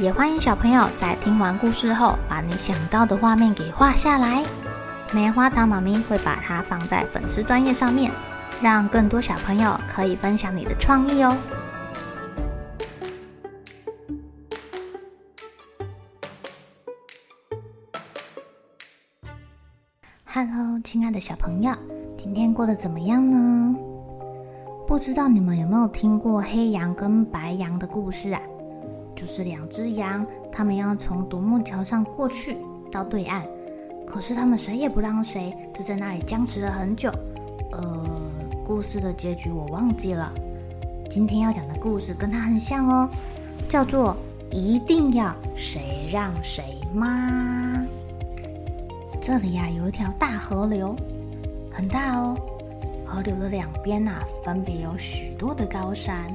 也欢迎小朋友在听完故事后，把你想到的画面给画下来。棉花糖妈咪会把它放在粉丝专页上面，让更多小朋友可以分享你的创意哦。Hello，亲爱的小朋友，今天过得怎么样呢？不知道你们有没有听过黑羊跟白羊的故事啊？就是两只羊，他们要从独木桥上过去到对岸，可是他们谁也不让谁，就在那里僵持了很久。呃，故事的结局我忘记了。今天要讲的故事跟它很像哦，叫做“一定要谁让谁吗？”这里呀，有一条大河流，很大哦。河流的两边呐，分别有许多的高山。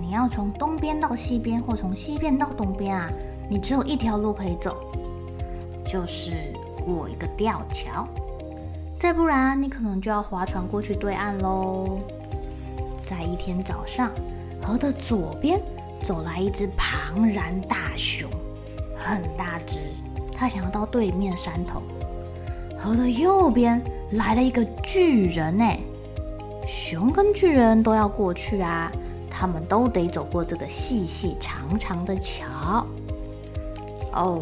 你要从东边到西边，或从西边到东边啊，你只有一条路可以走，就是过一个吊桥。再不然，你可能就要划船过去对岸喽。在一天早上，河的左边走来一只庞然大熊，很大只，它想要到对面山头。河的右边来了一个巨人呢，熊跟巨人都要过去啊。他们都得走过这个细细长长的桥。哦，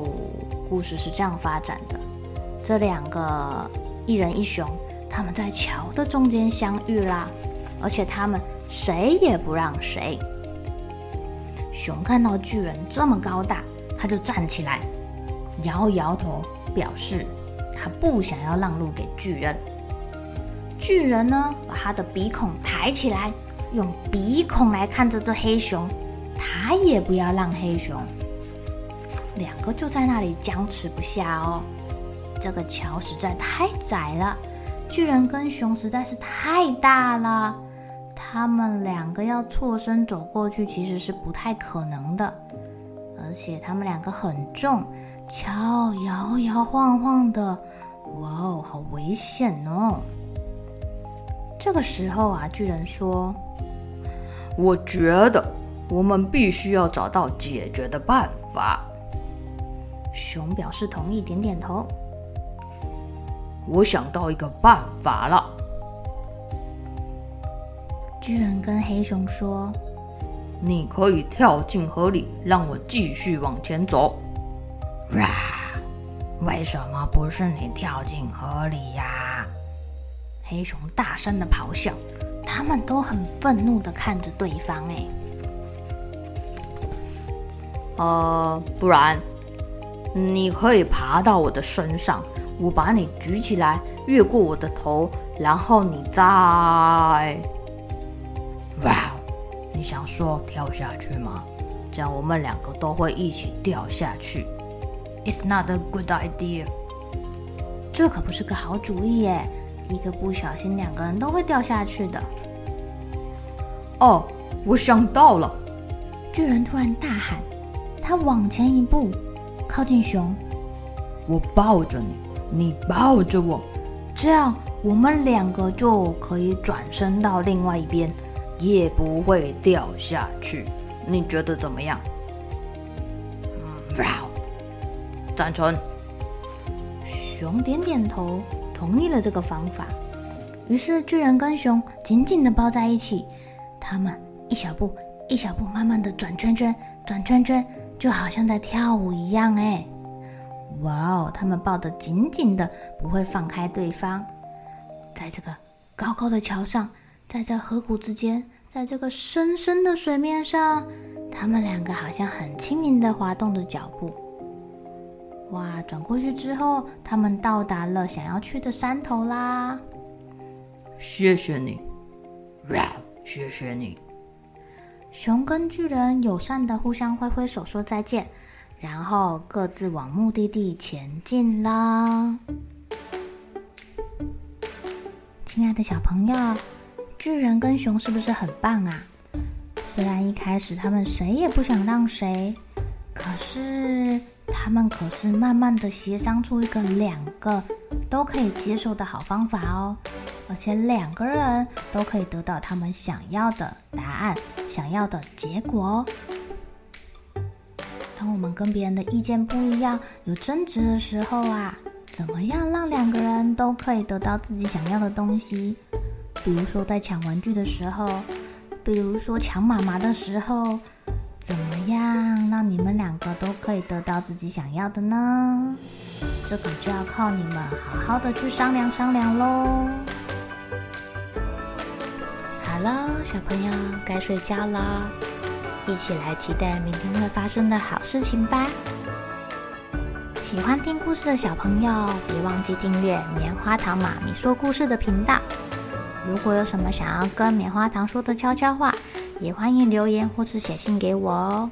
故事是这样发展的：这两个一人一熊，他们在桥的中间相遇啦，而且他们谁也不让谁。熊看到巨人这么高大，他就站起来，摇摇头，表示他不想要让路给巨人。巨人呢，把他的鼻孔抬起来。用鼻孔来看着这黑熊，他也不要让黑熊。两个就在那里僵持不下哦。这个桥实在太窄了，巨人跟熊实在是太大了，他们两个要错身走过去其实是不太可能的。而且他们两个很重，桥摇摇晃晃的，哇哦，好危险哦！这个时候啊，巨人说。我觉得我们必须要找到解决的办法。熊表示同意，点点头。我想到一个办法了。巨人跟黑熊说：“你可以跳进河里，让我继续往前走。”哇！为什么不是你跳进河里呀？黑熊大声的咆哮。他们都很愤怒的看着对方，哎，呃，不然你可以爬到我的身上，我把你举起来，越过我的头，然后你再……哇，你想说跳下去吗？这样我们两个都会一起掉下去。It's not a good idea。这可不是个好主意耶，一个不小心，两个人都会掉下去的。哦，我想到了！巨人突然大喊，他往前一步，靠近熊。我抱着你，你抱着我，这样我们两个就可以转身到另外一边，也不会掉下去。你觉得怎么样？嗯，哇，赞成。熊点点头，同意了这个方法。于是巨人跟熊紧紧地抱在一起。他们一小步一小步，慢慢的转圈圈，转圈圈，就好像在跳舞一样。哎，哇哦！他们抱得紧紧的，不会放开对方。在这个高高的桥上，在这河谷之间，在这个深深的水面上，他们两个好像很轻盈的滑动着脚步。哇！转过去之后，他们到达了想要去的山头啦。谢谢你。谢谢你。熊跟巨人友善的互相挥挥手说再见，然后各自往目的地前进啦。亲爱的小朋友，巨人跟熊是不是很棒啊？虽然一开始他们谁也不想让谁，可是他们可是慢慢的协商出一个两个都可以接受的好方法哦。而且两个人都可以得到他们想要的答案，想要的结果哦。当我们跟别人的意见不一样，有争执的时候啊，怎么样让两个人都可以得到自己想要的东西？比如说在抢玩具的时候，比如说抢妈妈的时候，怎么样让你们两个都可以得到自己想要的呢？这可就要靠你们好好的去商量商量喽。好了，小朋友该睡觉了，一起来期待明天会发生的好事情吧。喜欢听故事的小朋友，别忘记订阅棉花糖妈咪说故事的频道。如果有什么想要跟棉花糖说的悄悄话，也欢迎留言或是写信给我哦。